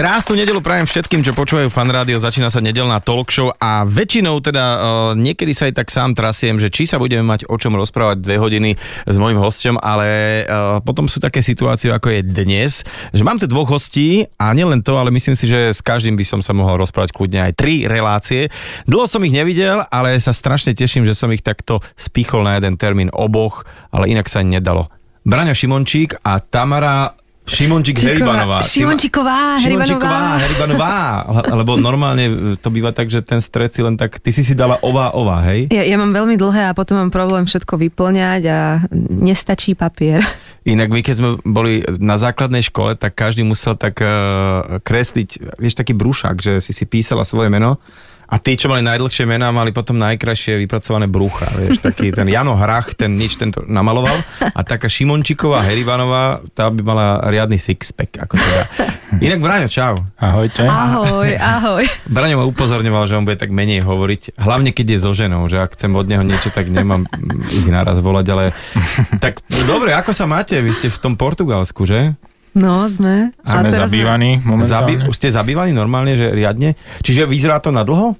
Krásnu nedelu prajem všetkým, čo počúvajú fan rádio. Začína sa nedelná talk show a väčšinou teda uh, niekedy sa aj tak sám trasiem, že či sa budeme mať o čom rozprávať dve hodiny s mojim hostom, ale uh, potom sú také situácie, ako je dnes, že mám tu dvoch hostí a nielen to, ale myslím si, že s každým by som sa mohol rozprávať kľudne aj tri relácie. Dlho som ich nevidel, ale sa strašne teším, že som ich takto spichol na jeden termín oboch, ale inak sa nedalo. Braňo Šimončík a Tamara Šimončík Heribanová. Šimončíková Heribanová. Heribanová. Lebo normálne to býva tak, že ten stred si len tak, ty si si dala ová, ová, hej? Ja, ja mám veľmi dlhé a potom mám problém všetko vyplňať a nestačí papier. Inak my keď sme boli na základnej škole, tak každý musel tak uh, kresliť, vieš, taký brúšak, že si si písala svoje meno a tí, čo mali najdlhšie mená, mali potom najkrajšie vypracované brucha. Vieš, taký ten Jano Hrach, ten nič tento namaloval. A taká Šimončiková, Herivanová, tá by mala riadny sixpack. Ako teda. Inak Braňo, čau. Ahojte. Ahoj, ahoj. Braňo ma upozorňoval, že on bude tak menej hovoriť. Hlavne, keď je so ženou, že ak chcem od neho niečo, tak nemám ich naraz volať, ale tak dobre, ako sa máte? Vy ste v tom Portugalsku, že? No, sme. Sme zabývaní momentálne. Zabi- už ste zabývaní normálne, že riadne? Čiže vyzerá to na dlho?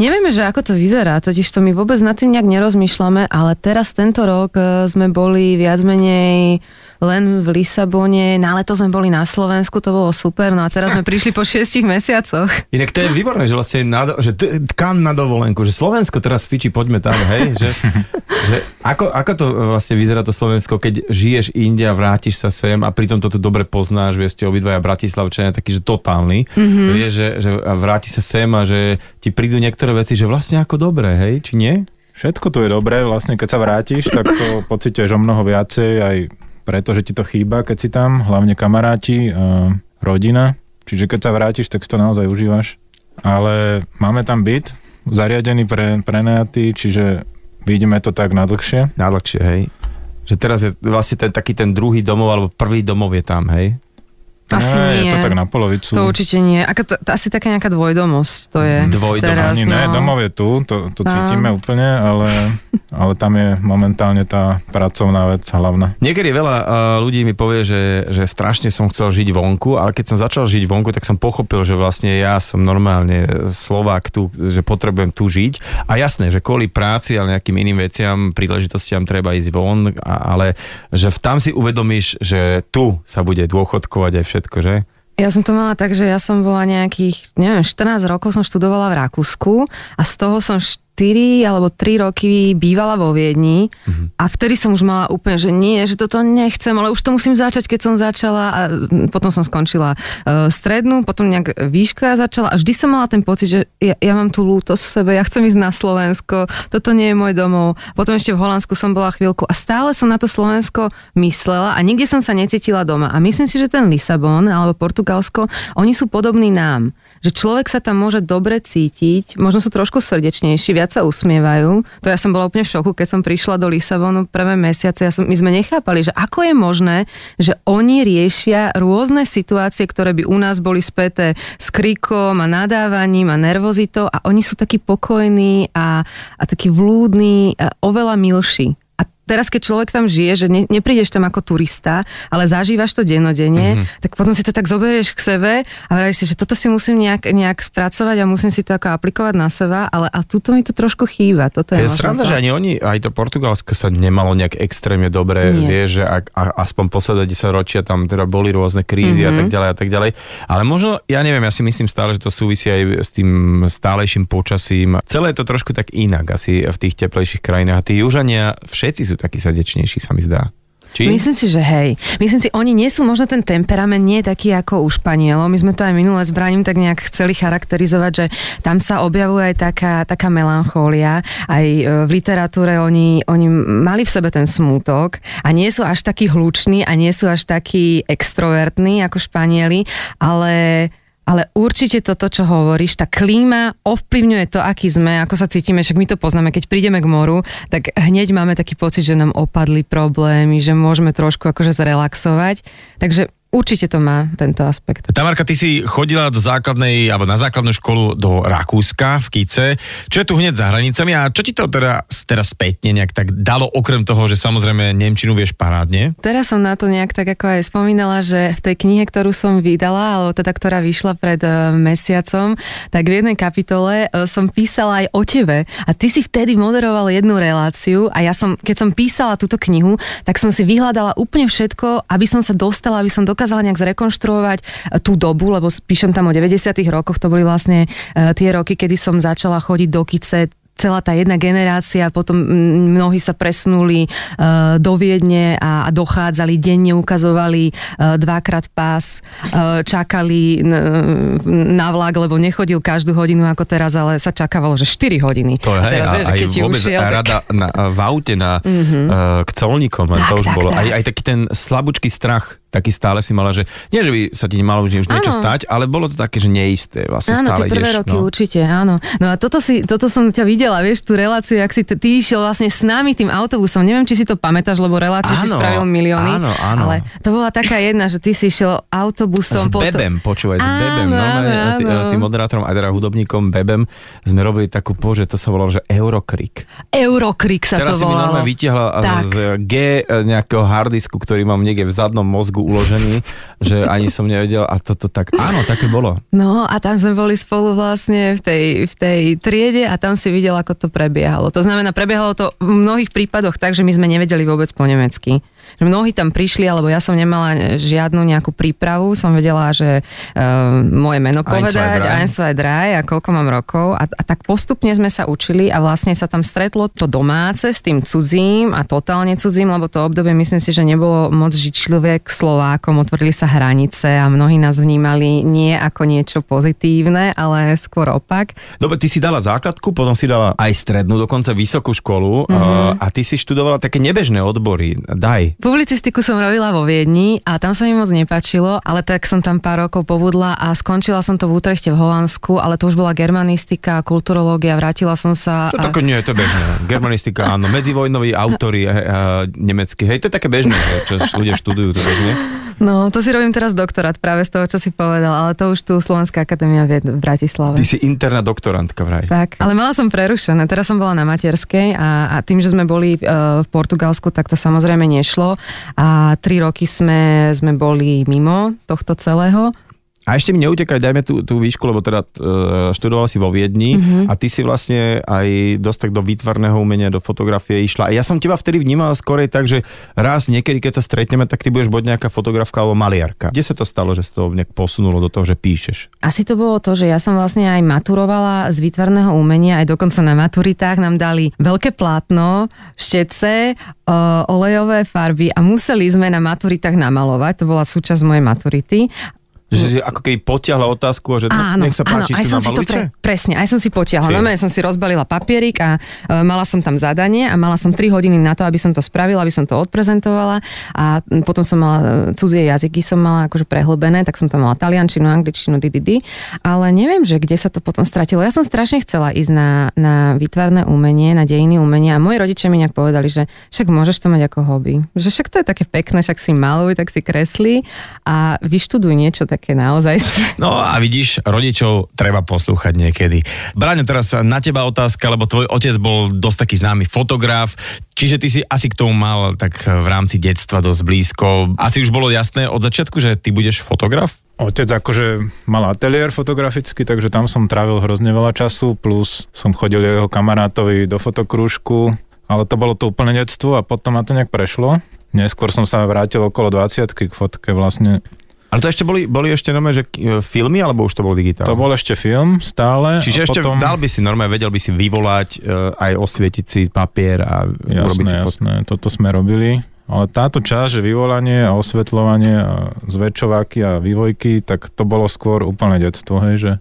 Nevieme, že ako to vyzerá, totiž to my vôbec nad tým nejak nerozmýšľame, ale teraz tento rok e, sme boli viac menej len v Lisabone, na leto sme boli na Slovensku, to bolo super, no a teraz sme prišli po šiestich mesiacoch. Inak to je výborné, že vlastne na, že t- kam na dovolenku, že Slovensko teraz fiči, poďme tam, hej, že, že ako, ako to vlastne vyzerá to Slovensko, keď žiješ inde a vrátiš sa sem a pritom to tu dobre poznáš, vieš, ste obidvaja Bratislavčania, taký, že totálny, mm-hmm. vieš, že, že vráti sa sem a že ti prídu niektoré veci, že vlastne ako dobré, hej, či nie? Všetko tu je dobré, vlastne keď sa vrátiš, tak to pocituješ o mnoho viacej, aj pretože ti to chýba, keď si tam, hlavne kamaráti, a rodina. Čiže keď sa vrátiš, tak si to naozaj užívaš. Ale máme tam byt, zariadený pre prenajaty, čiže vidíme to tak na dlhšie. Na dlhšie, hej. Že teraz je vlastne ten, taký ten druhý domov, alebo prvý domov je tam, hej? Asi nie. Je to tak na polovicu. To určite nie. Ako to, to asi taká nejaká dvojdomosť to je. Dvojdom. Teraz, Ani no. ne, domov je tu, to, to cítime úplne, ale, ale tam je momentálne tá pracovná vec hlavná. Niekedy veľa uh, ľudí mi povie, že, že strašne som chcel žiť vonku, ale keď som začal žiť vonku, tak som pochopil, že vlastne ja som normálne Slovák tu, že potrebujem tu žiť. A jasné, že kvôli práci, ale nejakým iným veciam, príležitostiam treba ísť von, a, ale že tam si uvedomíš, že tu sa bude dôchodkovať aj všetko všetko, že? Ja som to mala tak, že ja som bola nejakých, neviem, 14 rokov som študovala v Rakúsku a z toho som 4 alebo 3 roky bývala vo Viedni uh-huh. a vtedy som už mala úplne, že nie, že toto nechcem, ale už to musím začať, keď som začala a potom som skončila uh, strednú, potom nejak výška začala a vždy som mala ten pocit, že ja, ja mám tú lútosť v sebe, ja chcem ísť na Slovensko, toto nie je môj domov. Potom ešte v Holandsku som bola chvíľku a stále som na to Slovensko myslela a nikde som sa necítila doma. A myslím si, že ten Lisabon alebo Portugalsko, oni sú podobní nám že človek sa tam môže dobre cítiť, možno sú trošku srdečnejší, viac sa usmievajú. To ja som bola úplne v šoku, keď som prišla do Lisabonu prvé mesiace. Ja som, my sme nechápali, že ako je možné, že oni riešia rôzne situácie, ktoré by u nás boli späté s krikom a nadávaním a nervozitou a oni sú takí pokojní a, a takí vlúdni, a oveľa milší teraz keď človek tam žije, že ne, neprídeš tam ako turista, ale zažívaš to dennodenne, mm-hmm. tak potom si to tak zoberieš k sebe a vravíš si, že toto si musím nejak, nejak spracovať a musím si to ako aplikovať na seba, ale a tuto mi to trošku chýba. Toto je, je sranda, že ani oni, aj to Portugalsko sa nemalo nejak extrémne dobre, Nie. vieš, že a, a, aspoň posledné 10 ročia tam teda boli rôzne krízy mm-hmm. a tak mhm. ďalej a tak ďalej. Ale možno, ja neviem, ja si myslím stále, že to súvisí aj s tým stálejším počasím. Celé je to trošku tak inak asi v tých teplejších krajinách. A tí južania všetci sú taký srdečnejší, sa mi zdá. Či? Myslím si, že hej. Myslím si, oni nie sú, možno ten temperament nie taký ako u Španielov. My sme to aj minule s Braním tak nejak chceli charakterizovať, že tam sa objavuje aj taká, taká melanchólia. Aj e, v literatúre oni, oni mali v sebe ten smútok a nie sú až takí hluční a nie sú až takí extrovertní ako Španieli, ale ale určite toto, čo hovoríš, tá klíma ovplyvňuje to, aký sme, ako sa cítime, však my to poznáme, keď prídeme k moru, tak hneď máme taký pocit, že nám opadli problémy, že môžeme trošku akože zrelaxovať. Takže Určite to má tento aspekt. Tamarka, ty si chodila do základnej, alebo na základnú školu do Rakúska v Kice, čo je tu hneď za hranicami a čo ti to teda teraz spätne nejak tak dalo, okrem toho, že samozrejme Nemčinu vieš parádne? Teraz som na to nejak tak ako aj spomínala, že v tej knihe, ktorú som vydala, alebo teda ktorá vyšla pred uh, mesiacom, tak v jednej kapitole uh, som písala aj o tebe a ty si vtedy moderoval jednu reláciu a ja som, keď som písala túto knihu, tak som si vyhľadala úplne všetko, aby som sa dostala, aby som dokázala dokázala nejak zrekonštruovať e, tú dobu, lebo píšem tam o 90. rokoch, to boli vlastne e, tie roky, kedy som začala chodiť do kice, celá tá jedna generácia, potom mnohí sa presunuli uh, do Viedne a, a dochádzali, denne ukazovali dvakrát pás, čakali na vlak, lebo nechodil každú hodinu ako teraz, ale sa čakávalo, že 4 hodiny. To je, a teraz, a, vieš, aj keď ti vôbec ušiel, tak... rada na, v aute na, uh, k colníkom, tak, to už tak, bolo. tak. Aj, aj taký ten slabúčky strach taký stále si mala, že nie, že by sa ti nemalo už niečo Áno. stať, ale bolo to také, že neisté. Vlastne Áno, stále tie prvé ideš, roky no. určite, áno. No a toto, si, toto som ťa videla, vieš, tú reláciu, ak si t- ty išiel vlastne s nami tým autobusom. Neviem, či si to pamätáš, lebo relácie si spravil milióny. áno, áno. Ale to bola taká jedna, že ty si išiel autobusom. S Bebem, počúvaj, s Áno, Bebem. Áno, áno. tým moderátorom, aj teda hudobníkom Bebem sme robili takú, bože, to sa volalo, že Eurokrik. Eurokrik sa Teraz to si mi volalo. normálne vytiahla z G e, nejakého hardisku, ktorý mám niekde v zadnom mozgu uložený, že ani som nevedel a toto tak, áno, také bolo. No a tam sme boli spolu vlastne v tej, v tej triede a tam si videl, ako to prebiehalo. To znamená, prebiehalo to v mnohých prípadoch tak, že my sme nevedeli vôbec po nemecky. Že mnohí tam prišli, alebo ja som nemala žiadnu nejakú prípravu, som vedela, že uh, moje meno povedať, ein, zwei, drei a koľko mám rokov a, a tak postupne sme sa učili a vlastne sa tam stretlo to domáce s tým cudzím a totálne cudzím, lebo to obdobie myslím si, že nebolo moc žičlivé k Slovákom, otvorili sa hranice a mnohí nás vnímali nie ako niečo pozitívne, ale skôr opak. Dobre, ty si dala základku, potom si dala aj strednú, dokonca vysokú školu mm-hmm. a ty si študovala také nebežné odbory. Daj. Publicistiku som robila vo Viedni a tam sa mi moc nepačilo, ale tak som tam pár rokov pobudla a skončila som to v Utrechte v Holandsku, ale to už bola germanistika, kulturológia, vrátila som sa... To a... tako nie, to je bežné. Germanistika, áno. Medzivojnoví autory nemeckí. Hej, to je také bežné, čo ľudia študujú to bežne. No, to si robím teraz doktorát práve z toho, čo si povedal, ale to už tu Slovenská akadémia vied v Bratislave. Ty si interná doktorantka vraj. Tak, ale mala som prerušené. Teraz som bola na materskej a, a tým, že sme boli uh, v Portugalsku, tak to samozrejme nešlo a tri roky sme, sme boli mimo tohto celého. A ešte mi neutekaj, dajme tú, tú výšku, lebo teda uh, študoval si vo Viedni mm-hmm. a ty si vlastne aj dosť tak do výtvarného umenia, do fotografie išla. A ja som teba vtedy vnímal skorej tak, že raz niekedy, keď sa stretneme, tak ty budeš buď nejaká fotografka alebo maliarka. Kde sa to stalo, že sa to nejak posunulo do toho, že píšeš? Asi to bolo to, že ja som vlastne aj maturovala z výtvarného umenia, aj dokonca na maturitách nám dali veľké plátno, štece, uh, olejové farby a museli sme na maturitách namalovať, to bola súčasť mojej maturity. Že si ako keby potiahla otázku a že no, Áno, nech sa páči, áno, aj som si to namalujte? presne, aj som si potiahla. Normálne som si rozbalila papierik a e, mala som tam zadanie a mala som 3 hodiny na to, aby som to spravila, aby som to odprezentovala a potom som mala e, cudzie jazyky, som mala akože prehlbené, tak som tam mala taliančinu, angličtinu, di, ale neviem, že kde sa to potom stratilo. Ja som strašne chcela ísť na, na výtvarné umenie, na dejiny umenia a moji rodičia mi nejak povedali, že však môžeš to mať ako hobby. Že však to je také pekné, však si maluj, tak si kreslí a vyštuduj niečo také naozaj No a vidíš, rodičov treba poslúchať niekedy. Braňo, teraz na teba otázka, lebo tvoj otec bol dosť taký známy fotograf, čiže ty si asi k tomu mal tak v rámci detstva dosť blízko. Asi už bolo jasné od začiatku, že ty budeš fotograf? Otec akože mal ateliér fotografický, takže tam som trávil hrozne veľa času, plus som chodil jeho kamarátovi do fotokrúžku, ale to bolo to úplne detstvo a potom ma to nejak prešlo. Neskôr som sa vrátil okolo 20 k fotke vlastne. Ale to ešte boli, boli ešte normálne, že e, filmy, alebo už to bol digitál? To bol ešte film stále. Čiže ešte potom... dal by si normálne, vedel by si vyvolať, e, aj osvietiť si papier a urobiť si Jasné, fotku. jasné, toto sme robili. Ale táto časť, že vyvolanie a osvetľovanie a zväčšováky a vývojky, tak to bolo skôr úplne detstvo, hej, že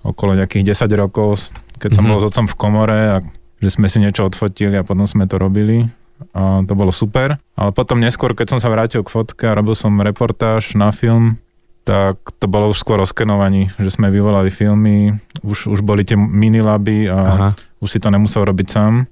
okolo nejakých 10 rokov, keď som Mhm. bol s otcom v komore a že sme si niečo odfotili a potom sme to robili. A to bolo super. Ale potom neskôr, keď som sa vrátil k fotke a robil som reportáž na film, tak to bolo už skôr o skenovaní, že sme vyvolali filmy, už, už boli tie minilaby a Aha. už si to nemusel robiť sám.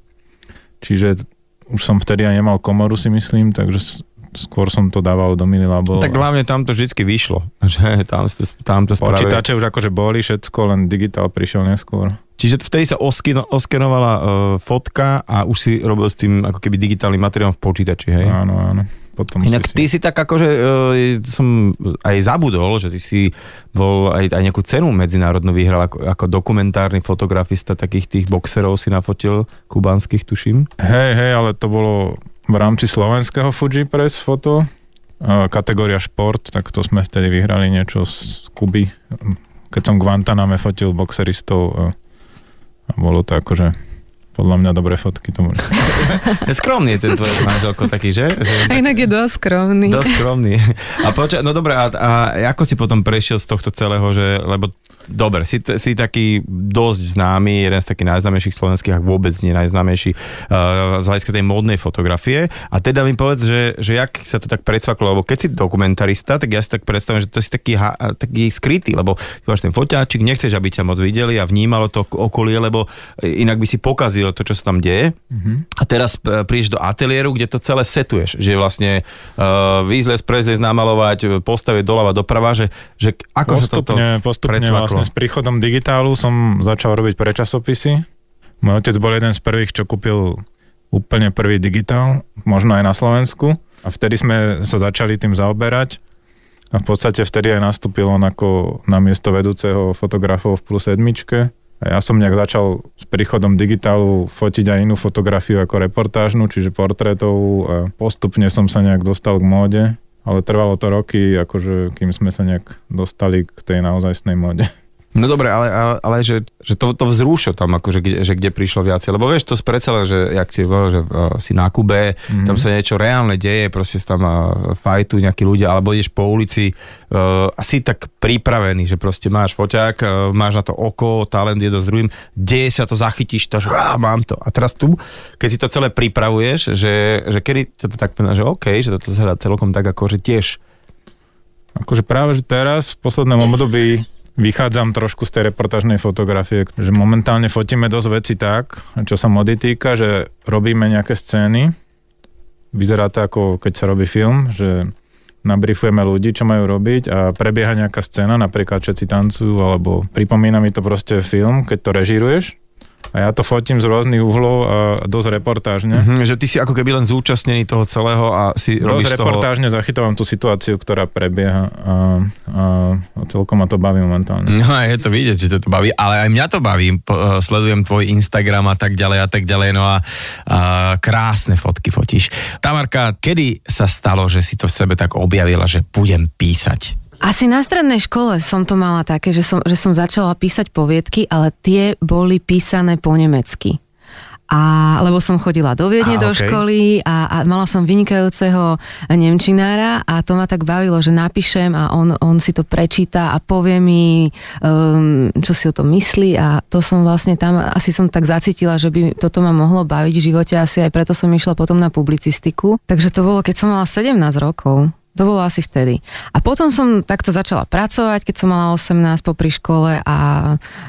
Čiže už som vtedy aj nemal komoru, si myslím, takže skôr som to dával do Minilabo. Tak hlavne tam to vždycky vyšlo, že tam, tam to spravili. Počítače už akože boli všetko, len digitál prišiel neskôr. Čiže vtedy sa oskino, oskenovala uh, fotka a už si robil s tým ako keby digitálnym materiálom v počítači, hej? Áno, áno. Potom Inak si, ty si tak akože, uh, som aj zabudol, že ty si bol aj, aj nejakú cenu medzinárodnú vyhral ako, ako dokumentárny fotografista, takých tých boxerov si nafotil, kubanských tuším. Hej, hej, ale to bolo v rámci slovenského Fuji Press foto, a kategória šport, tak to sme vtedy vyhrali niečo z Kuby. Keď som Guantaname fotil boxeristov a, a bolo to akože podľa mňa dobré fotky to boli. Skromný je ten tvoj manželko taký, že? že A inak je dosť skromný. Dosť skromný. A poča- no dobre, a, a ako si potom prešiel z tohto celého, že, lebo dobre, si, si taký dosť známy, jeden z takých najznámejších slovenských, ak vôbec nie najznámejší uh, z hľadiska tej módnej fotografie. A teda mi povedz, že, že jak sa to tak predsvaklo, lebo keď si dokumentarista, tak ja si tak predstavím, že to si taký, ha- taký skrytý, lebo ty máš ten foťáčik, nechceš, aby ťa moc videli a vnímalo to okolie, lebo inak by si pokazil to, čo sa tam deje. Mhm. A teraz p- prídeš do ateliéru, kde to celé setuješ, že vlastne uh, výzles, prezles, namalovať, postaviť doľava, doprava, že, že ako sa toto Postupne, postupne predsvaklo? vlastne s príchodom digitálu som začal robiť pre časopisy. Môj otec bol jeden z prvých, čo kúpil úplne prvý digitál, možno aj na Slovensku. A vtedy sme sa začali tým zaoberať. A v podstate vtedy aj nastúpil on ako na miesto vedúceho fotografov v plus sedmičke. A ja som nejak začal s príchodom digitálu fotiť aj inú fotografiu ako reportážnu, čiže portrétovú a postupne som sa nejak dostal k móde ale trvalo to roky, akože kým sme sa nejak dostali k tej naozajstnej móde. No dobre, ale, ale, ale že, že to, to vzrúšo tam, akože, kde, že kde prišlo viacej. Lebo vieš, to predsa len, že jak si hovoril, že uh, si na Kube, mm-hmm. tam sa niečo reálne deje, proste sa tam uh, fajtu nejakí ľudia, alebo ideš po ulici uh, a si tak pripravený, že proste máš foťák, uh, máš na to oko, talent je s druhým, deje sa to, zachytíš to, že á, mám to. A teraz tu, keď si to celé pripravuješ, že, že kedy to tak že OK, že toto sa dá celkom tak ako, že tiež Akože práve, že teraz v poslednom období vychádzam trošku z tej reportážnej fotografie, že momentálne fotíme dosť veci tak, čo sa mody týka, že robíme nejaké scény. Vyzerá to ako keď sa robí film, že nabrifujeme ľudí, čo majú robiť a prebieha nejaká scéna, napríklad všetci tancujú, alebo pripomína mi to proste film, keď to režíruješ. A ja to fotím z rôznych uhlov a dosť reportážne. Mhm, že ty si ako keby len zúčastnený toho celého a si robíš Dosť z toho... reportážne zachytávam tú situáciu, ktorá prebieha a, a, a celkom ma to baví momentálne. No a je to vidieť, že to, to baví, ale aj mňa to baví. Uh, sledujem tvoj Instagram a tak ďalej a tak ďalej, no a uh, krásne fotky fotíš. Tamarka, kedy sa stalo, že si to v sebe tak objavila, že budem písať? Asi na strednej škole som to mala také, že som, že som začala písať poviedky, ale tie boli písané po nemecky. A, lebo som chodila do Viedne A, do okej. školy a, a mala som vynikajúceho nemčinára a to ma tak bavilo, že napíšem a on, on si to prečíta a povie mi, um, čo si o tom myslí a to som vlastne tam, asi som tak zacítila, že by toto ma mohlo baviť v živote, asi aj preto som išla potom na publicistiku. Takže to bolo, keď som mala 17 rokov. To bolo asi vtedy. A potom som takto začala pracovať, keď som mala 18 popri škole a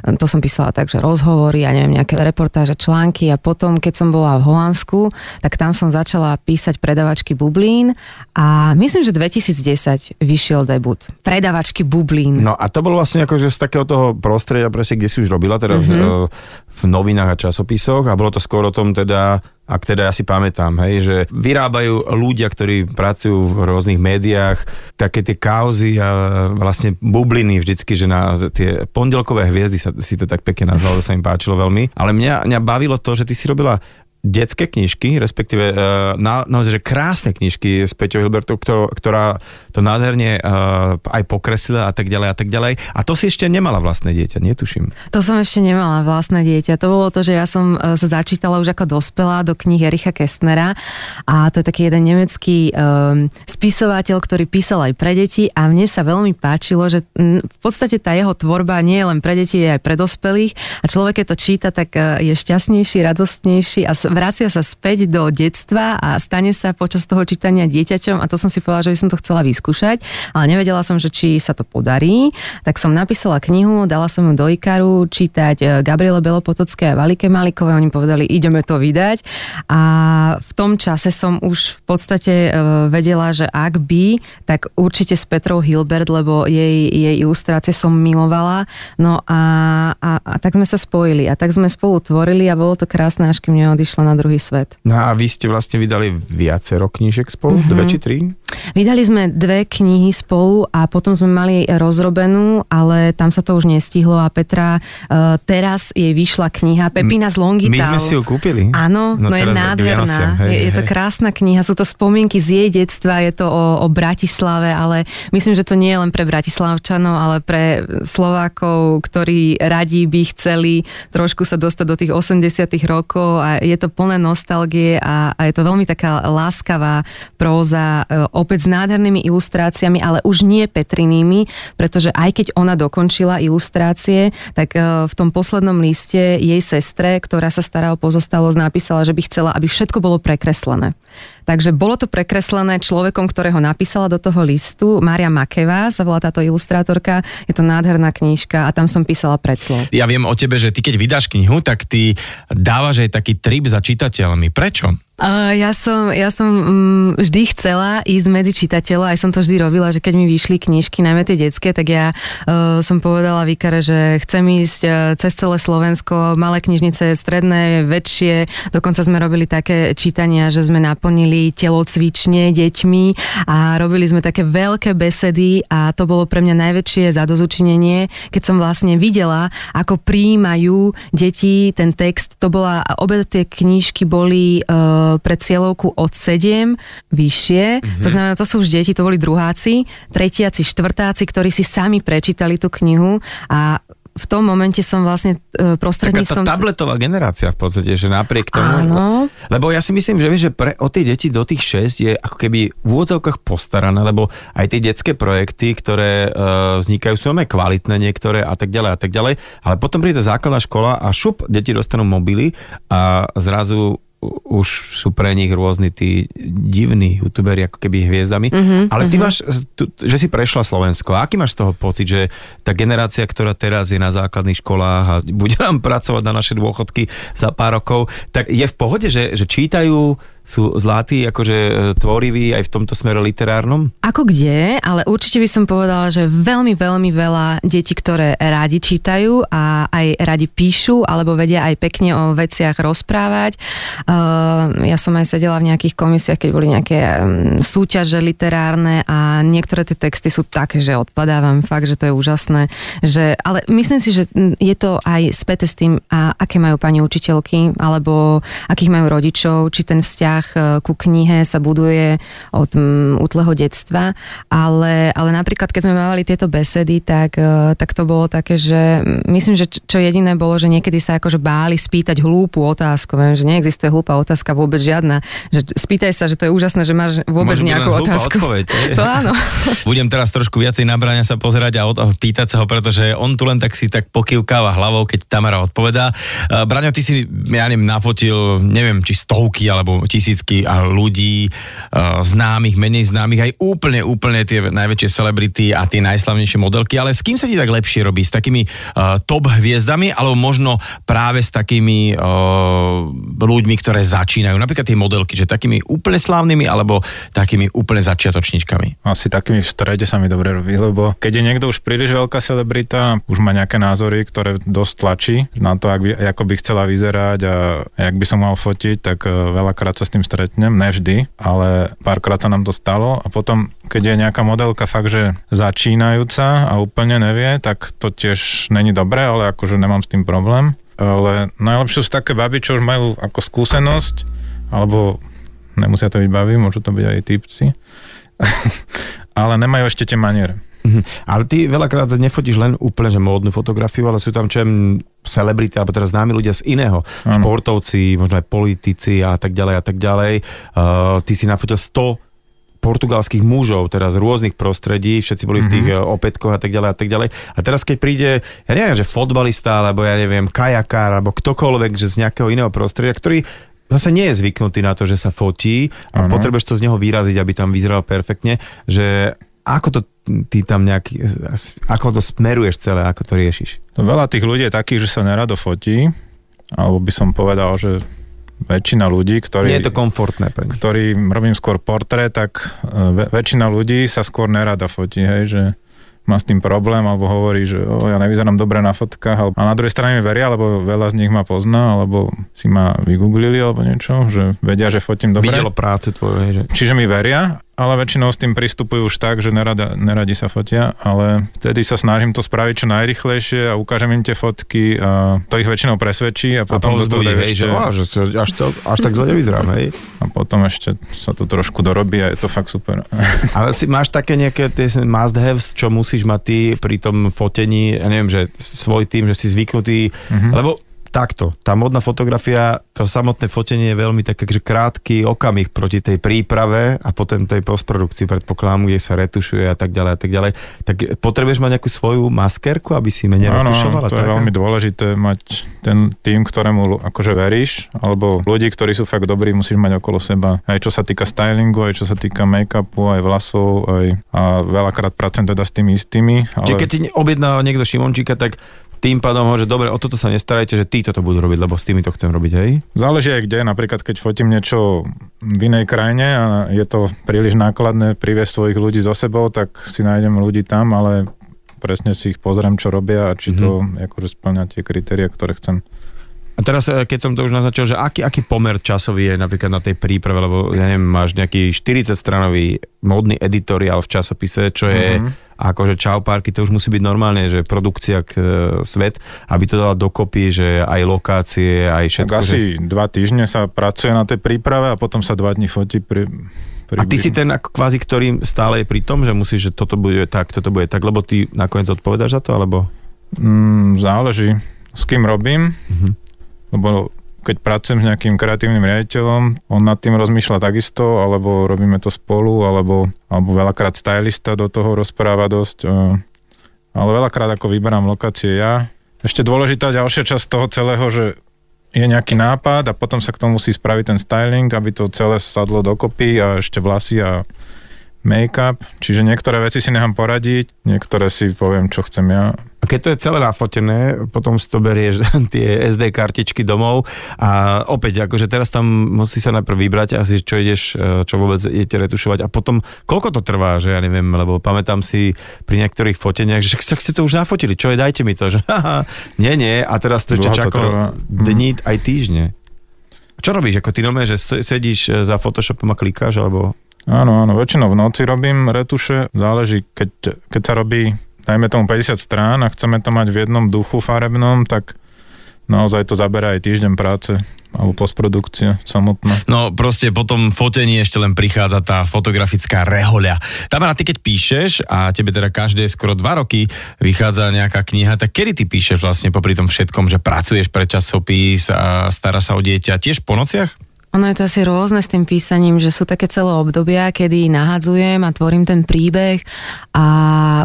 to som písala tak, že rozhovory a neviem, nejaké reportáže, články a potom, keď som bola v Holandsku, tak tam som začala písať predavačky bublín a myslím, že 2010 vyšiel debut. Predavačky bublín. No a to bolo vlastne ako, že z takého toho prostredia, presne, kde si už robila, teda mm-hmm. v, v novinách a časopisoch a bolo to skôr o tom teda, ak teda ja si pamätám, hej, že vyrábajú ľudia, ktorí pracujú v rôznych médiách, také tie kauzy a vlastne bubliny vždycky, že na tie pondelkové hviezdy sa, si to tak pekne nazval, to sa mi páčilo veľmi. Ale mňa, mňa bavilo to, že ty si robila detské knižky, respektíve uh, na, naozaj, že krásne knižky s Peťou Hilbertou, ktorá, ktorá to nádherne uh, aj pokreslila a tak ďalej a tak ďalej. A to si ešte nemala vlastné dieťa, netuším. To som ešte nemala vlastné dieťa. To bolo to, že ja som e, sa začítala už ako dospelá do knih Ericha Kestnera a to je taký jeden nemecký um, spisovateľ, ktorý písal aj pre deti a mne sa veľmi páčilo, že v podstate tá jeho tvorba nie je len pre deti, je aj pre dospelých a človek, keď to číta, tak e, je šťastnejší, radostnejší a vracia sa späť do detstva a stane sa počas toho čítania dieťaťom a to som si povedala, že by som to chcela vyskúšať, ale nevedela som, že či sa to podarí. Tak som napísala knihu, dala som ju do Ikaru čítať e, Gabriele Belopotocké a Valike Malikové. Oni povedali, ideme to vydať. A v tom čase som už v podstate e, vedela, že ak by, tak určite s Petrou Hilbert, lebo jej, jej ilustrácie som milovala. No a, a, a tak sme sa spojili a tak sme spolu tvorili a bolo to krásne, až kým neodišla na druhý svet. No a vy ste vlastne vydali viacero knížek spolu, mm-hmm. dve či tri? Vydali sme dve knihy spolu a potom sme mali rozrobenú, ale tam sa to už nestihlo a Petra, uh, teraz jej vyšla kniha Pepina z Longital. My sme si ju kúpili. Áno, no, no je nádherná. Hej, je, je to krásna kniha, sú to spomienky z jej detstva, je to o, o Bratislave, ale myslím, že to nie je len pre Bratislavčanov, ale pre Slovákov, ktorí radi by chceli trošku sa dostať do tých 80 rokov a je to plné nostalgie a, a je to veľmi taká láskavá próza, e, opäť s nádhernými ilustráciami, ale už nie Petrinými, pretože aj keď ona dokončila ilustrácie, tak e, v tom poslednom liste jej sestre, ktorá sa stará o pozostalosť, napísala, že by chcela, aby všetko bolo prekreslené. Takže bolo to prekreslené človekom, ktorého napísala do toho listu. Mária Makeva sa volá táto ilustrátorka. Je to nádherná knižka a tam som písala predslov. Ja viem o tebe, že ty keď vydáš knihu, tak ty dávaš aj taký trip za čitateľmi. Prečo? Ja som, ja som um, vždy chcela ísť medzi čitateľov, aj som to vždy robila, že keď mi vyšli knižky, najmä tie detské, tak ja uh, som povedala Vikare, že chcem ísť uh, cez celé Slovensko, malé knižnice, stredné, väčšie, dokonca sme robili také čítania, že sme naplnili telocvične deťmi a robili sme také veľké besedy a to bolo pre mňa najväčšie zadozučinenie, keď som vlastne videla, ako príjmajú deti ten text. To bola, obe tie knižky boli uh, pre cieľovku od 7 vyššie. Mm-hmm. To znamená, to sú už deti, to boli druháci, tretiaci, štvrtáci, ktorí si sami prečítali tú knihu a v tom momente som vlastne e, prostredníctvom... Taká tá tabletová generácia v podstate, že napriek tomu... Áno. Lebo ja si myslím, že, vieš, že pre, o tie deti do tých 6 je ako keby v úvodzovkách postarané, lebo aj tie detské projekty, ktoré uh, vznikajú, sú veľmi kvalitné niektoré a tak ďalej a tak ďalej, ale potom príde základná škola a šup, deti dostanú mobily a zrazu už sú pre nich rôzni tí divní youtuberi, ako keby hviezdami. Mm-hmm, Ale ty mm-hmm. máš, tu, že si prešla Slovensko. Aký máš z toho pocit, že tá generácia, ktorá teraz je na základných školách a bude nám pracovať na naše dôchodky za pár rokov, tak je v pohode, že, že čítajú sú zlatí, akože e, tvoriví aj v tomto smere literárnom? Ako kde, ale určite by som povedala, že veľmi, veľmi veľa detí, ktoré radi čítajú a aj radi píšu, alebo vedia aj pekne o veciach rozprávať. Uh, ja som aj sedela v nejakých komisiách, keď boli nejaké um, súťaže literárne a niektoré tie texty sú také, že odpadávam, fakt, že to je úžasné. Že, ale myslím si, že je to aj späté s tým, a aké majú pani učiteľky, alebo akých majú rodičov, či ten vzťah vzťah e, ku knihe sa buduje od útleho detstva, ale, ale napríklad keď sme mávali tieto besedy, tak, e, tak to bolo také, že myslím, že čo jediné bolo, že niekedy sa akože báli spýtať hlúpu otázku, viem, že neexistuje hlúpa otázka vôbec žiadna, že spýtaj sa, že to je úžasné, že máš vôbec Môže nejakú otázku. Odpoveď, to áno. Budem teraz trošku viacej na Braňa sa pozerať a pýtať sa ho, pretože on tu len tak si tak pokývkáva hlavou, keď Tamara odpovedá. E, Braňo, ty si, ja neviem, nafotil, neviem, či stovky alebo tisíc tisícky ľudí, uh, známych, menej známych, aj úplne, úplne tie najväčšie celebrity a tie najslavnejšie modelky, ale s kým sa ti tak lepšie robí? S takými uh, top hviezdami, alebo možno práve s takými uh, ľuďmi, ktoré začínajú, napríklad tie modelky, že takými úplne slávnymi, alebo takými úplne začiatočničkami? Asi takými v strede sa mi dobre robí, lebo keď je niekto už príliš veľká celebrita, už má nejaké názory, ktoré dosť tlačí na to, ak by, ako by chcela vyzerať a jak by som mal fotiť, tak veľakrát sa s tým stretnem, nevždy, ale párkrát sa nám to stalo a potom, keď je nejaká modelka fakt, že začínajúca a úplne nevie, tak to tiež není dobré, ale akože nemám s tým problém. Ale najlepšie sú také baby, čo už majú ako skúsenosť, alebo nemusia to byť baby, môžu to byť aj typci, ale nemajú ešte tie maniere. Mhm. Ale ty veľakrát nefotíš len úplne že módnu fotografiu, ale sú tam čo celebrity, alebo teraz známi ľudia z iného. Ano. Športovci, možno aj politici a tak ďalej a tak ďalej. Uh, ty si nafotil 100 portugalských mužov, teraz z rôznych prostredí, všetci boli mm-hmm. v tých uh, opätkoch a tak ďalej a tak ďalej. A teraz keď príde, ja neviem, že fotbalista, alebo ja neviem, kajakár, alebo ktokoľvek, že z nejakého iného prostredia, ktorý zase nie je zvyknutý na to, že sa fotí a Áno. potrebuješ to z neho vyraziť, aby tam vyzeral perfektne, že ako to ty tam nejaký, ako to smeruješ celé, ako to riešiš? To veľa tých ľudí je takých, že sa nerado fotí, alebo by som povedal, že väčšina ľudí, ktorí, Nie je to komfortné pre nich. ktorí robím skôr portrét, tak e, väčšina ľudí sa skôr nerada fotí, hej, že má s tým problém, alebo hovorí, že o, ja nevyzerám dobre na fotkách, ale, na druhej strane mi veria, lebo veľa z nich ma pozná, alebo si ma vygooglili, alebo niečo, že vedia, že fotím dobre. Videlo prácu tvoju, že... Čiže mi veria, ale väčšinou s tým pristupujú už tak, že nerada, neradi sa fotia, ale vtedy sa snažím to spraviť čo najrychlejšie a ukážem im tie fotky a to ich väčšinou presvedčí a A potom, povzbudí, dodajú hej, že, á, že až, cel, až tak zle nevyzerám, hej. a potom ešte sa to trošku dorobí a je to fakt super. Ale si máš také nejaké tie must haves, čo musíš mať ty pri tom fotení, ja neviem, že svoj tým, že si zvyknutý, Mhm. lebo takto, tá modná fotografia, to samotné fotenie je veľmi také, že krátky okamih proti tej príprave a potom tej postprodukcii, predpokladám, kde sa retušuje a tak ďalej a tak ďalej. Tak potrebuješ mať nejakú svoju maskerku, aby si menej Áno, retušovala? to je taká? veľmi dôležité mať ten tým, ktorému akože veríš, alebo ľudí, ktorí sú fakt dobrí, musíš mať okolo seba. Aj čo sa týka stylingu, aj čo sa týka make-upu, aj vlasov, aj a veľakrát pracujem teda s tými istými. Čiže keď ti objedná niekto Šimončíka, tak tým pádom ho, že dobre, o toto sa nestarajte, že títo to budú robiť, lebo s tými to chcem robiť, hej? Záleží aj kde, napríklad keď fotím niečo v inej krajine a je to príliš nákladné priviesť svojich ľudí so sebou, tak si nájdem ľudí tam, ale presne si ich pozriem, čo robia a či to akože splňa tie kritéria, ktoré chcem. A teraz, e, keď som to už naznačil, že aký, aký pomer časový je napríklad na tej príprave, lebo ja neviem, máš nejaký 40-stranový módny editoriál v časopise, čo je Mhm. akože čau parky, to už musí byť normálne, že produkcia k e, svet, aby to dala dokopy, že aj lokácie, aj všetko. Tak že... asi dva týždne sa pracuje na tej príprave a potom sa dva dní fotí pri, pri A ty si ten ako kvázi, ktorý stále je pri tom, že musíš, že toto bude tak, toto bude tak, lebo ty nakoniec odpovedáš za to, alebo? Mm, záleží, s kým robím, Mhm. lebo keď pracujem s nejakým kreatívnym riaditeľom, on nad tým rozmýšľa takisto, alebo robíme to spolu, alebo, alebo veľakrát stylista do toho rozpráva dosť. eh, Ale veľakrát ako vyberám lokácie ja. Ešte dôležitá ďalšia časť toho celého, že je nejaký nápad a potom sa k tomu musí spraviť ten styling, aby to celé sadlo dokopy a ešte vlasy a make-up. Čiže niektoré veci si nechám poradiť, niektoré si poviem, čo chcem ja. A keď to je celé nafotené, potom si to berieš tie SD kartičky domov a opäť, akože teraz tam musí sa najprv vybrať asi, čo ideš, e, čo vôbec idete retušovať a potom, koľko to trvá, že ja neviem, lebo pamätám si pri niektorých foteniach, že však ste to už nafotili, čo je, dajte mi to, že haha, nie, nie, a teraz to ešte čakalo trvá. dní aj týždne. Čo robíš, ako ty normálne, že sedíš e, za Photoshopom a klikáš, alebo... Áno, áno, väčšinou v noci robím retuše, záleží, keď, keď sa robí, dajme tomu 50 strán a chceme to mať v jednom duchu farebnom, tak naozaj to zaberá aj týždeň práce alebo postprodukcia samotná. No proste po tom fotení ešte len prichádza tá fotografická rehoľa. Tamara, ty keď píšeš a tebe teda každé skoro dva roky vychádza nejaká kniha, tak kedy ty píšeš vlastne popri tom všetkom, že pracuješ pre časopis a staráš sa o dieťa tiež po nociach? Ono je to asi rôzne s tým písaním, že sú také celé obdobia, kedy nahadzujem a tvorím ten príbeh a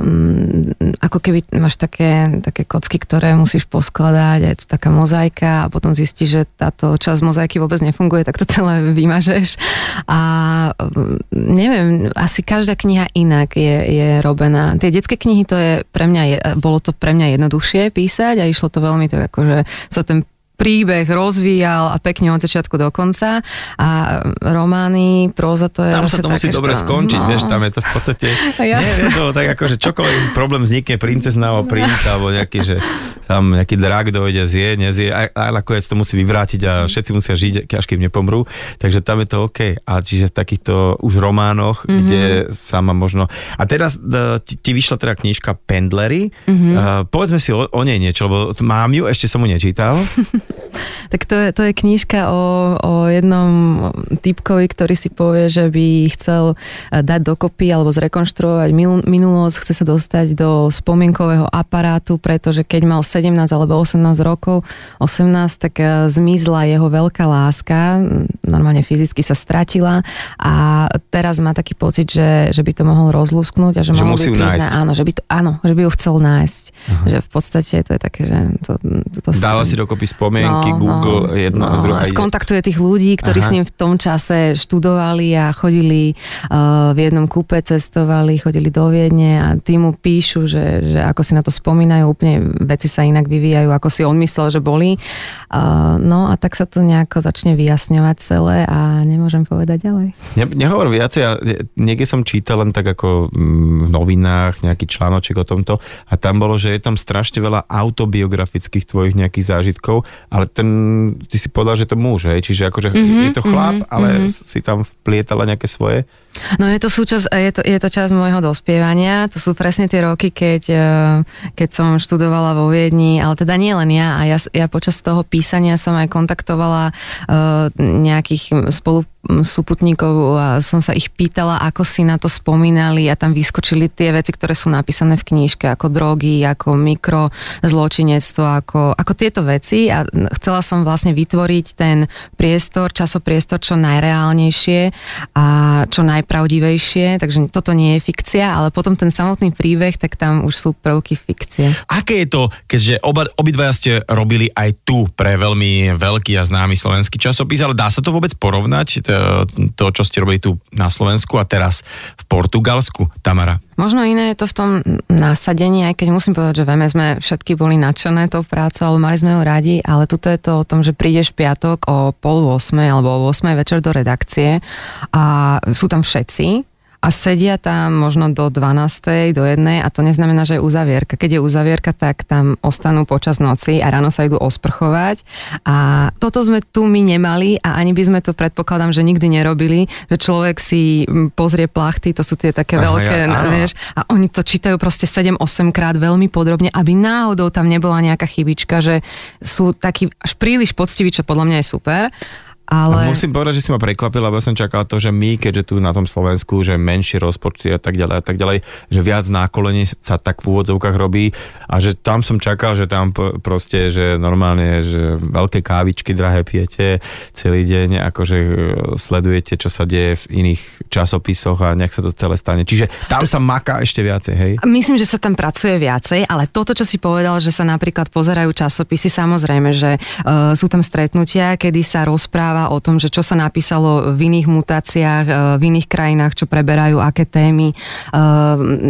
mm, ako keby máš také, také kocky, ktoré musíš poskladať a je to taká mozaika a potom zistíš, že táto časť mozaiky vôbec nefunguje, tak to celé vymažeš a mm, neviem, asi každá kniha inak je, je robená. Tie detské knihy to je pre mňa, bolo to pre mňa jednoduchšie písať a išlo to veľmi tak akože sa ten príbeh rozvíjal a pekne od začiatku do konca a romány, próza to je Tam sa to musí také, dobre to- skončiť, no. vieš, tam je to v podstate... Jasné. Nie, vieš, to tak ako, že čokoľvek problém vznikne, princezná alebo princ, alebo nejaký, že tam nejaký drak dojde, zje, nezie, a, a nakoniec to musí vyvrátiť a všetci musia žiť, až kým nepomrú, takže tam je to OK. A čiže v takýchto už románoch, mm-hmm. kde sama možno... A teraz e, ti, ti vyšla teda knižka Pendlery, mm-hmm. uh, povedzme si o, o nej niečo, lebo mám ju, ešte som mu nečítal. Tak to je, to je knižka o, o jednom typkovi, ktorý si povie, že by chcel eh, dať dokopy alebo zrekonštruovať minulosť, chce sa dostať do spomienkového aparátu, pretože keď mal 17 alebo 18 rokov, 18, tak eh, zmizla jeho veľká láska, mm, normálne fyzicky sa stratila a teraz má taký pocit, že, že by to mohol rozlúsknuť a že, Že musí by prísť áno, že by to, áno, že by ju chcel nájsť. Že v podstate to je také, že to, to, to Dáva si dokopy spomienky taký Google no, jedno no, a druhé. Skontaktuje tých ľudí, ktorí Aha. s ním v tom čase študovali a chodili uh, v jednom kúpe, cestovali, chodili do Viedne a tí mu píšu, že, že ako si na to spomínajú, úplne veci sa inak vyvíjajú, ako si on myslel, že boli. Uh, no a tak sa to nejako začne vyjasňovať celé a nemôžem povedať ďalej. Ne, nehovor viacej, ja niekde som čítal len tak ako mm, v novinách nejaký článoček o tomto a tam bolo, že je tam strašne veľa autobiografických tvojich nejakých zážitkov, ale ten, ty si povedal, že to muž, hej? čiže akože mm-hmm, je to chlap, mm-hmm, ale mm-hmm. si tam vplietala nejaké svoje? No je to súčasť, je to, je to časť môjho dospievania, to sú presne tie roky, keď, eh, keď som študovala vo Viedni, ale teda nie len ja, a ja, ja počas toho písania som aj kontaktovala uh, nejakých spolu a som sa ich pýtala, ako si na to spomínali. A tam vyskočili tie veci, ktoré sú napísané v knížke, ako drogy, ako mikrozločinectvo, ako, ako tieto veci. A chcela som vlastne vytvoriť ten priestor, časopriestor čo najreálnejšie a čo najpravdivejšie, takže toto nie je fikcia, ale potom ten samotný príbeh, tak tam už sú prvky fikcie. Aké je to, keďže oba, obidvaja ste robili aj tu pre veľmi veľký a známy slovenský časopis, ale dá sa to vôbec porovnať? to, čo ste robili tu na Slovensku a teraz v Portugalsku, Tamara? Možno iné je to v tom nasadení, aj keď musím povedať, že vieme, sme všetky boli nadšené tou prácou, ale mali sme ju radi, ale tuto je to o tom, že prídeš piatok o pol 8 alebo o 8 večer do redakcie a sú tam všetci, a sedia tam možno do 12. do 1. a to neznamená, že je uzavierka. Keď je uzavierka, tak tam ostanú počas noci a ráno sa idú osprchovať a toto sme tu my nemali a ani by sme to predpokladám, že nikdy nerobili, že človek si pozrie plachty, to sú tie také Aha, veľké, ja, vieš, a oni to čítajú proste 7-8 krát veľmi podrobne, aby náhodou tam nebola nejaká chybička, že sú takí až príliš poctiví, čo podľa mňa je super. Ale... A musím povedať, že si ma prekvapil, lebo som čakal to, že my, keďže tu na tom Slovensku, že menšie rozpočty a tak ďalej a tak ďalej, že viac nákolení sa tak v úvodzovkách robí a že tam som čakal, že tam proste, že normálne, že veľké kávičky drahé pijete celý deň, akože e, sledujete, čo sa deje v iných časopisoch a nejak sa to celé stane. Čiže tam sa maká ešte viacej, hej? Myslím, že sa tam pracuje viacej, ale toto, čo si povedal, že sa napríklad pozerajú časopisy, samozrejme, že uh, sú tam stretnutia, kedy sa rozpráva o tom, že čo sa napísalo v iných mutáciách, e, v iných krajinách, čo preberajú, aké témy. E,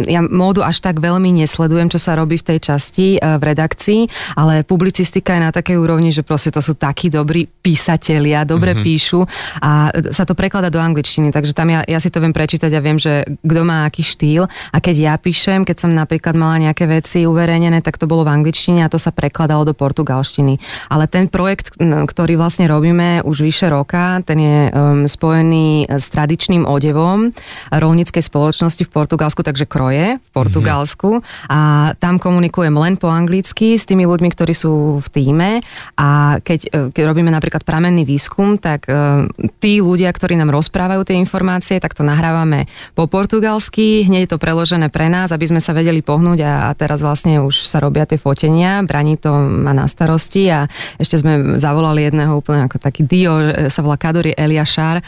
ja módu až tak veľmi nesledujem, čo sa robí v tej časti e, v redakcii, ale publicistika je na takej úrovni, že proste to sú takí dobrí písatelia, dobre mm-hmm. píšu a sa to preklada do angličtiny, takže tam ja, ja si to viem prečítať a viem, že kto má aký štýl a keď ja píšem, keď som napríklad mala nejaké veci uverejnené, tak to bolo v angličtine a to sa prekladalo do portugalštiny. Ale ten projekt, ktorý vlastne robíme už vyš vyše roka. Ten je um, spojený s tradičným odevom rolníckej spoločnosti v Portugalsku, takže kroje v Portugalsku. Mm-hmm. A tam komunikujem len po anglicky s tými ľuďmi, ktorí sú v týme. A keď, e, keď robíme napríklad pramenný výskum, tak uh, tí ľudia, ktorí nám rozprávajú tie informácie, tak to nahrávame po portugalsky, hneď je to preložené pre nás, aby sme sa vedeli pohnúť a, a teraz vlastne už sa robia tie fotenia, Braní to má na starosti a ešte sme zavolali jedného úplne ako taký dio sa volá Kadori Eliašar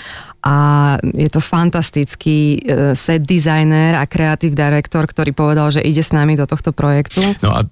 a je to fantastický e, set designer a kreatív director, ktorý povedal, že ide s nami do tohto projektu. No a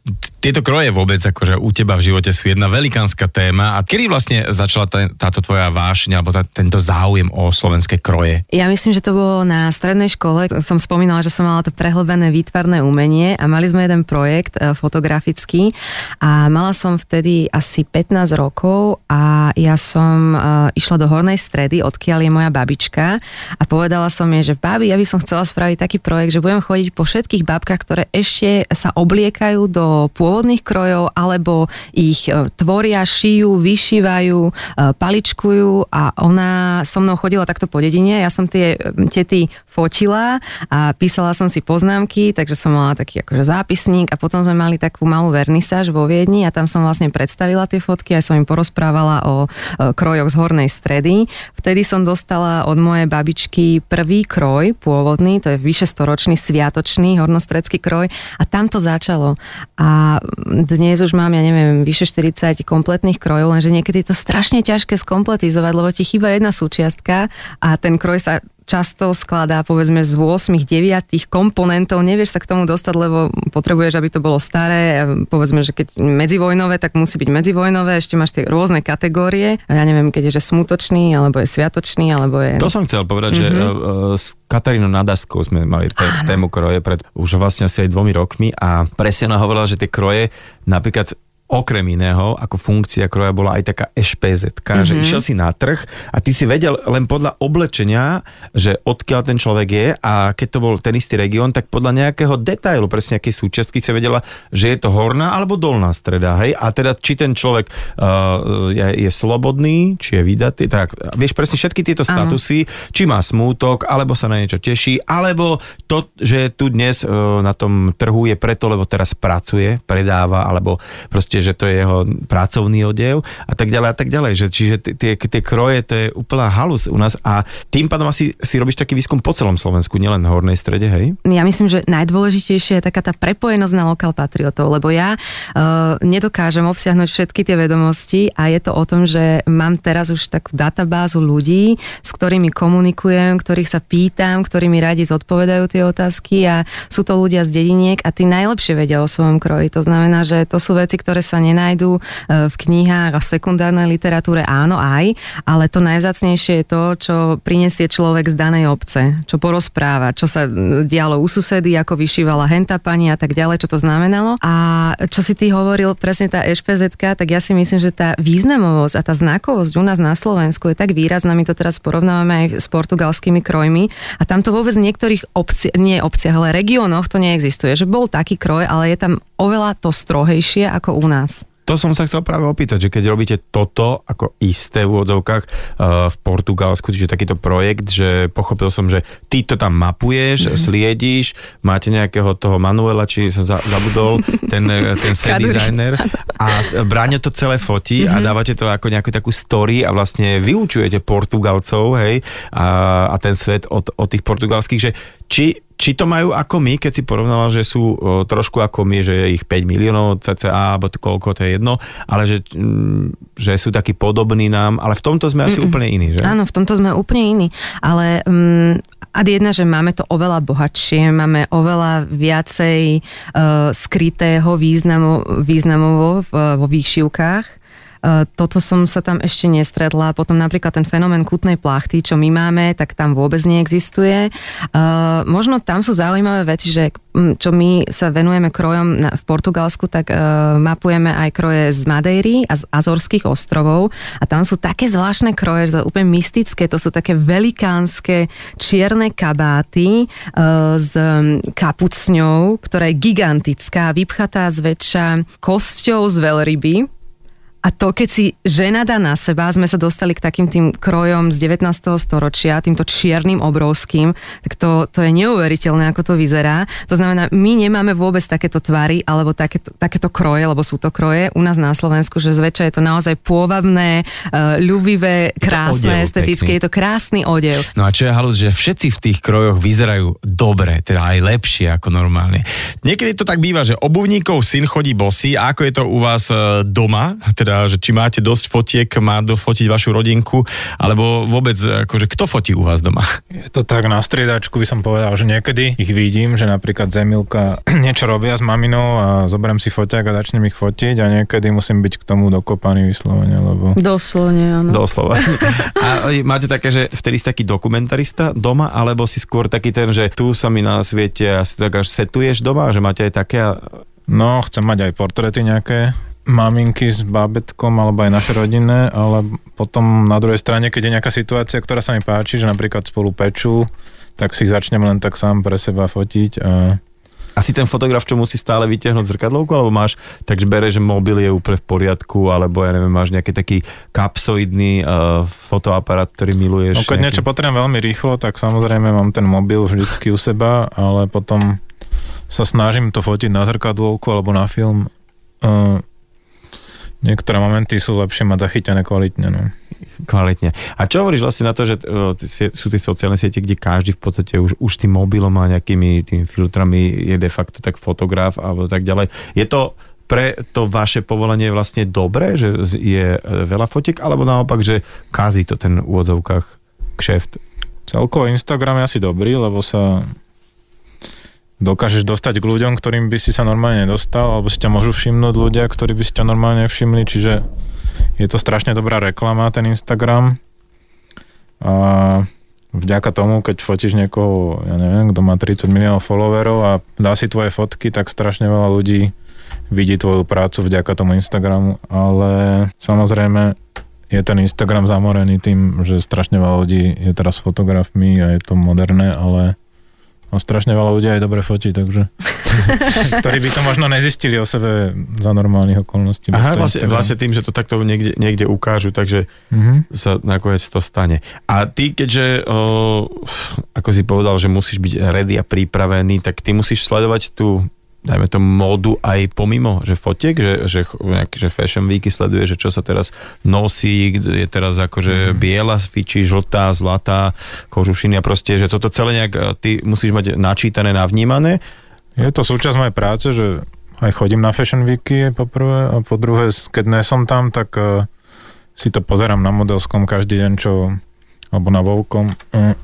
tieto kroje vôbec akože u teba v živote sú jedna velikánska téma. A kedy vlastne začala tá, táto tvoja vášňa alebo tá, tento záujem o slovenské kroje? Ja myslím, že to bolo na strednej škole. Som spomínala, že som mala to prehlbené výtvarné umenie a mali sme jeden projekt e, fotografický a mala som vtedy asi 15 rokov a ja som e, išla do Hornej stredy, odkiaľ je moja babička a povedala som jej, že babi, ja by som chcela spraviť taký projekt, že budem chodiť po všetkých babkách, ktoré ešte sa obliekajú do pôvodných krojov, alebo ich e, tvoria, šijú, vyšívajú, e, paličkujú a ona so mnou chodila takto po dedine. Ja som tie tety fotila a písala som si poznámky, takže som mala taký akože zápisník a potom sme mali takú malú vernisáž vo Viedni a tam som vlastne predstavila tie fotky a som im porozprávala o e, krojoch z hornej stredy. Vtedy som dostala od mojej babičky prvý kroj pôvodný, to je vyše storočný sviatočný hornostredský kroj a tam to začalo. A dnes už mám, ja neviem, vyše 40 kompletných krojov, lenže niekedy je to strašne ťažké skompletizovať, lebo ti chýba jedna súčiastka a ten kroj sa často skladá povedzme z 8, 9 komponentov, nevieš sa k tomu dostať, lebo potrebuješ, aby to bolo staré, povedzme, že keď medzivojnové, tak musí byť medzivojnové, ešte máš tie rôzne kategórie, ja neviem, keď je že smutočný, alebo je sviatočný, alebo je... To som chcel povedať, mm-hmm. že uh, s Katarínou Nadaskou sme mali t- tému kroje pred už vlastne asi aj dvomi rokmi a presne ona hovorila, že tie kroje napríklad okrem iného, ako funkcia kroja bola aj taká ešpz mm-hmm. že mhm. išiel si na trh a ty si vedel len podľa oblečenia, že odkiaľ ten človek je a keď to bol ten istý región, tak podľa nejakého detailu, presne nejakej súčiastky si vedela, že je to horná alebo dolná streda, hej? A teda či ten človek uh, je, je slobodný, či je vydatý, tak vieš presne všetky tieto statusy, Aha. či má smútok, alebo sa na niečo teší, alebo to, že tu dnes uh, na tom trhu je preto, lebo teraz pracuje, predáva, alebo proste proste, že to je jeho pracovný odev a tak ďalej a tak ďalej. Že, čiže tie, tie kroje, to je úplná halus u nás a tým pádom asi si robíš taký výskum po celom Slovensku, nielen na hornej strede, hej? Ja myslím, že najdôležitejšie je taká tá prepojenosť na lokal patriotov, lebo ja uh, nedokážem obsiahnuť všetky tie vedomosti a je to o tom, že mám teraz už takú databázu ľudí, s ktorými komunikujem, ktorých sa pýtam, ktorí mi radi zodpovedajú tie otázky a sú to ľudia z dediniek a tí najlepšie vedia o svojom kroji. To znamená, že to sú veci, ktoré sa nenajdú e, v knihách a v sekundárnej literatúre, áno aj, ale to najvzácnejšie je to, čo prinesie človek z danej obce, čo porozpráva, čo sa dialo u susedy, ako vyšívala henta pani a tak ďalej, čo to znamenalo. A čo si ty hovoril, presne tá ešpz tak ja si myslím, že tá významovosť a tá znakovosť u nás na Slovensku je tak výrazná, my to teraz porovnávame aj s portugalskými krojmi a tam to vôbec niektorých obci, nie obciach, ale regiónoch to neexistuje, že bol taký kroj, ale je tam oveľa to strohejšie ako u nás. To som sa chcel práve opýtať, že keď robíte toto ako isté v úvodzovkách uh, v Portugalsku, čiže takýto projekt, že pochopil som, že ty to tam mapuješ, mm-hmm. sliedíš, máte nejakého toho Manuela, či sa za, zabudol, ten, eh, ten set designer a Bráňo to celé fotí mm-hmm. a mhm. dávate to ako nejakú takú story a vlastne vyučujete Portugalcov, hej, a, a ten svet od, od tých portugalských, že či či to majú ako my, keď si porovnala, že sú o, trošku ako my, že je ich 5 miliónov cca, alebo to koľko, to je jedno, ale že, m, mm, že sú takí podobní nám, ale v tomto sme asi Mm-mm. úplne iní, že? Áno, v tomto sme úplne iní, ale um, a jedna, že máme to oveľa bohatšie, máme oveľa viacej uh, skrytého významu, významovo v, vo výšivkách E, toto som sa tam ešte nestretla. Potom napríklad ten fenomén kutnej plachty, čo my máme, tak tam vôbec neexistuje. E, možno tam sú zaujímavé veci, že čo my sa venujeme krojom v Portugalsku, tak e, mapujeme aj kroje z Madejry a z Azorských ostrovov a tam sú také zvláštne kroje, že to je úplne mystické, to sú také velikánske čierne kabáty s kapucňou, ktorá je gigantická, vypchatá zväčša kosťou z veľryby, a to, keď si žena dá na seba, sme sa dostali k takým tým krojom z 19. storočia, týmto čiernym obrovským, tak to, to je neuveriteľné, ako to vyzerá. To znamená, my nemáme vôbec takéto tvary alebo takéto, takéto kroje, lebo sú to kroje u nás na Slovensku, že zväčša je to naozaj pôvabné, uh, ľubivé, krásne, estetické, pekný. je to krásny odev. No a čo je halus, že všetci v tých krojoch vyzerajú dobre, teda aj lepšie ako normálne. Niekedy to tak býva, že obuvníkov syn chodí bosý, a ako je to u vás e, doma, teda teda, že či máte dosť fotiek, má dofotiť vašu rodinku, alebo vôbec, akože kto fotí u vás doma? Je to tak na striedačku by som povedal, že niekedy ich vidím, že napríklad Zemilka niečo robia s maminou a zoberiem si foťák a začnem ich fotiť a niekedy musím byť k tomu dokopaný vyslovene, lebo... Doslovne, áno. Doslova. A máte také, že vtedy si taký dokumentarista doma, alebo si skôr taký ten, že tu sa mi na svete asi tak až setuješ doma, že máte aj také No, chcem mať aj portréty nejaké, maminky s bábetkom alebo aj naše rodinné, ale potom na druhej strane, keď je nejaká situácia, ktorá sa mi páči, že napríklad spolu pečú, tak si ich začnem len tak sám pre seba fotiť a asi ten fotograf, čo musí stále vytiahnuť zrkadlovku, alebo máš, takže bere, že mobil je úplne v poriadku, alebo ja neviem, máš nejaký taký kapsoidný uh, fotoaparát, ktorý miluješ. No, keď nejaký... niečo potrebujem veľmi rýchlo, tak samozrejme mám ten mobil vždycky u seba, ale potom sa snažím to fotiť na zrkadlovku alebo na film. Uh, Niektoré momenty sú lepšie mať zachytené kvalitne. No. Kvalitne. A čo hovoríš vlastne na to, že sú tie sociálne siete, kde každý v podstate už, už tým mobilom a nejakými tými filtrami je de facto tak fotograf alebo tak ďalej. Je to pre to vaše povolenie vlastne dobré, že je e, veľa fotiek, alebo naopak, že kazí to ten v úvodzovkách kšeft? Celkovo Instagram je asi dobrý, lebo sa dokážeš dostať k ľuďom, ktorým by si sa normálne nedostal, alebo si ťa môžu všimnúť ľudia, ktorí by si ťa normálne všimli, čiže je to strašne dobrá reklama, ten Instagram. A vďaka tomu, keď fotíš niekoho, ja neviem, kto má 30 miliónov followerov a dá si tvoje fotky, tak strašne veľa ľudí vidí tvoju prácu vďaka tomu Instagramu, ale samozrejme je ten Instagram zamorený tým, že strašne veľa ľudí je teraz fotografmi a je to moderné, ale a strašne veľa ľudí aj dobre fotí, takže ktorí by to možno nezistili o sebe za normálnych okolností. Aha, vlastne, vlastne tým, že to takto niekde, niekde ukážu, takže mm-hmm. sa nakoniec to stane. A ty, keďže, o, ako si povedal, že musíš byť ready a pripravený, tak ty musíš sledovať tú dajme to módu aj pomimo, že fotiek, že, že, že Fashion Weeky sleduje, že čo sa teraz nosí, je teraz akože mm. biela fiči, žltá, zlatá, kožušiny a proste, že toto celé nejak eh, ty musíš mať načítané, navnímané. Je to súčasť mojej práce, že aj chodím na Fashion Weeky po prvé a po druhé, keď nie som tam, tak uh, si to pozerám na modelskom každý deň, čo alebo na Vovkom, uh,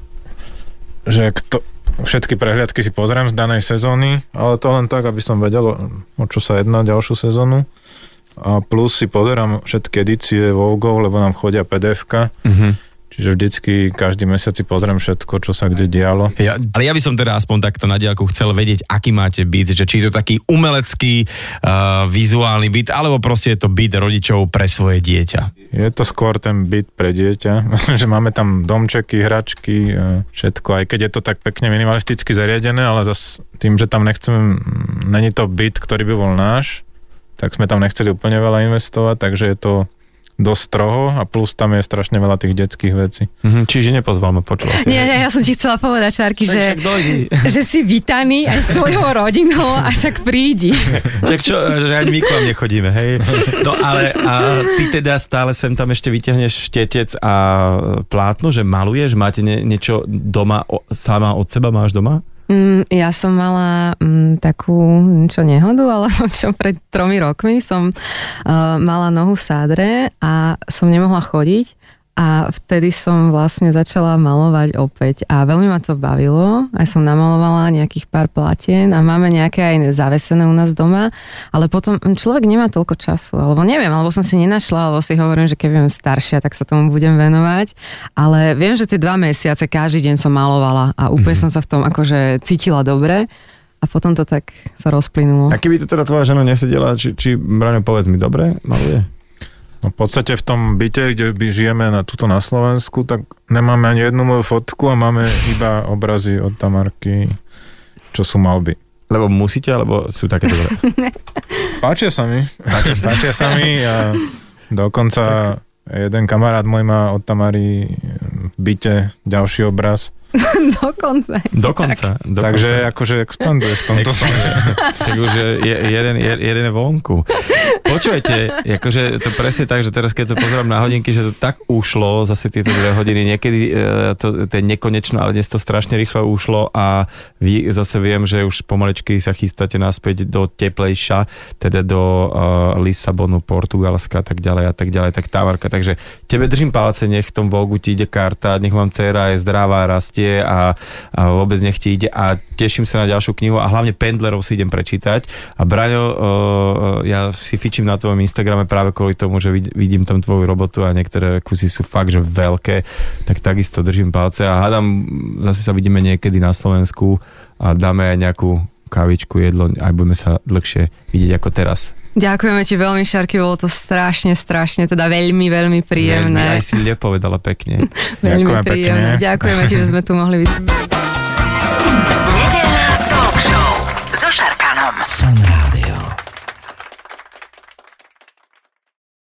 že kto, všetky prehliadky si pozriem z danej sezóny, ale to len tak, aby som vedel, o čo sa jedná ďalšiu sezónu. A plus si pozerám všetky edície Vogue, lebo nám chodia pdf mm-hmm. Čiže vždycky každý mesiac si pozriem všetko, čo sa kde dialo. Ja, ale ja by som teda aspoň takto na diálku chcel vedieť, aký máte byt, že či je to taký umelecký, uh, vizuálny byt, alebo proste je to byt rodičov pre svoje dieťa. Je to skôr ten byt pre dieťa, že máme tam domčeky, hračky, uh, všetko, aj keď je to tak pekne minimalisticky zariadené, ale zas tým, že tam nechcem, není to byt, ktorý by bol náš, tak sme tam nechceli úplne veľa investovať, takže je to dosť stroho a plus tam je strašne veľa tých detských vecí. Mm-hmm, čiže nepozval ma, počula si. Nie, nie, ja som ti chcela povedať, Šárky, že, že si vítaný aj s tvojou rodinou a však prídi. Však čo, že ani my k vám nechodíme, hej. No ale a ty teda stále sem tam ešte vyťahneš štetec a plátno, že maluješ, máte nie, niečo doma, o, sama od seba máš doma? Mm, ja som mala mm, takú, čo nehodu, alebo čo pred tromi rokmi som uh, mala nohu sádre a som nemohla chodiť a vtedy som vlastne začala malovať opäť a veľmi ma to bavilo. Aj som namalovala nejakých pár platien a máme nejaké aj zavesené u nás doma, ale potom človek nemá toľko času, alebo neviem, alebo som si nenašla, alebo si hovorím, že keď budem staršia, tak sa tomu budem venovať. Ale viem, že tie dva mesiace každý deň som malovala a úplne mm-hmm. som sa v tom akože cítila dobre. A potom to tak sa rozplynulo. A keby to teda tvoja žena nesedela, či, či Braňo, povedz mi, dobre maluje? No v podstate v tom byte, kde by žijeme na, tuto na Slovensku, tak nemáme ani jednu moju fotku a máme iba obrazy od Tamarky, čo sú malby. Lebo musíte, alebo sú také dobré? Páčia sa mi. Páčia sa mi a dokonca tak. jeden kamarát môj má od Tamary v byte ďalší obraz Dokonca. Dokonca. Tak. Takže akože expanduje v tomto smere. tak už je, jeden, jeden je vonku. Počujete, akože to presne tak, že teraz keď sa pozerám na hodinky, že to tak ušlo, zase tieto dve hodiny, niekedy e, to, to je nekonečno, ale dnes to strašne rýchlo ušlo a vy zase viem, že už pomaličky sa chystáte naspäť do teplejša, teda do uh, Lisabonu, Portugalska a tak ďalej a tak ďalej, tak Távarka. Takže tebe držím palce, nech v tom Vogu ti ide karta, nech vám dcera je zdravá, rastie rastie a, a vôbec nech ide a teším sa na ďalšiu knihu a hlavne Pendlerov si idem prečítať. A Braňo, uh, ja si fičím na tvojom Instagrame práve kvôli tomu, že vidím tam tvoju robotu a niektoré kusy sú fakt, že veľké, tak takisto držím palce a hádam, zase sa vidíme niekedy na Slovensku a dáme aj nejakú kávičku, jedlo, aj budeme sa dlhšie vidieť ako teraz. Ďakujeme ti veľmi, Šarky, bolo to strašne, strašne, teda veľmi, veľmi príjemné. Veľmi, aj si povedala pekne. veľmi Ďakujeme príjemné. Pekne. Ďakujeme ti, že sme tu mohli byť.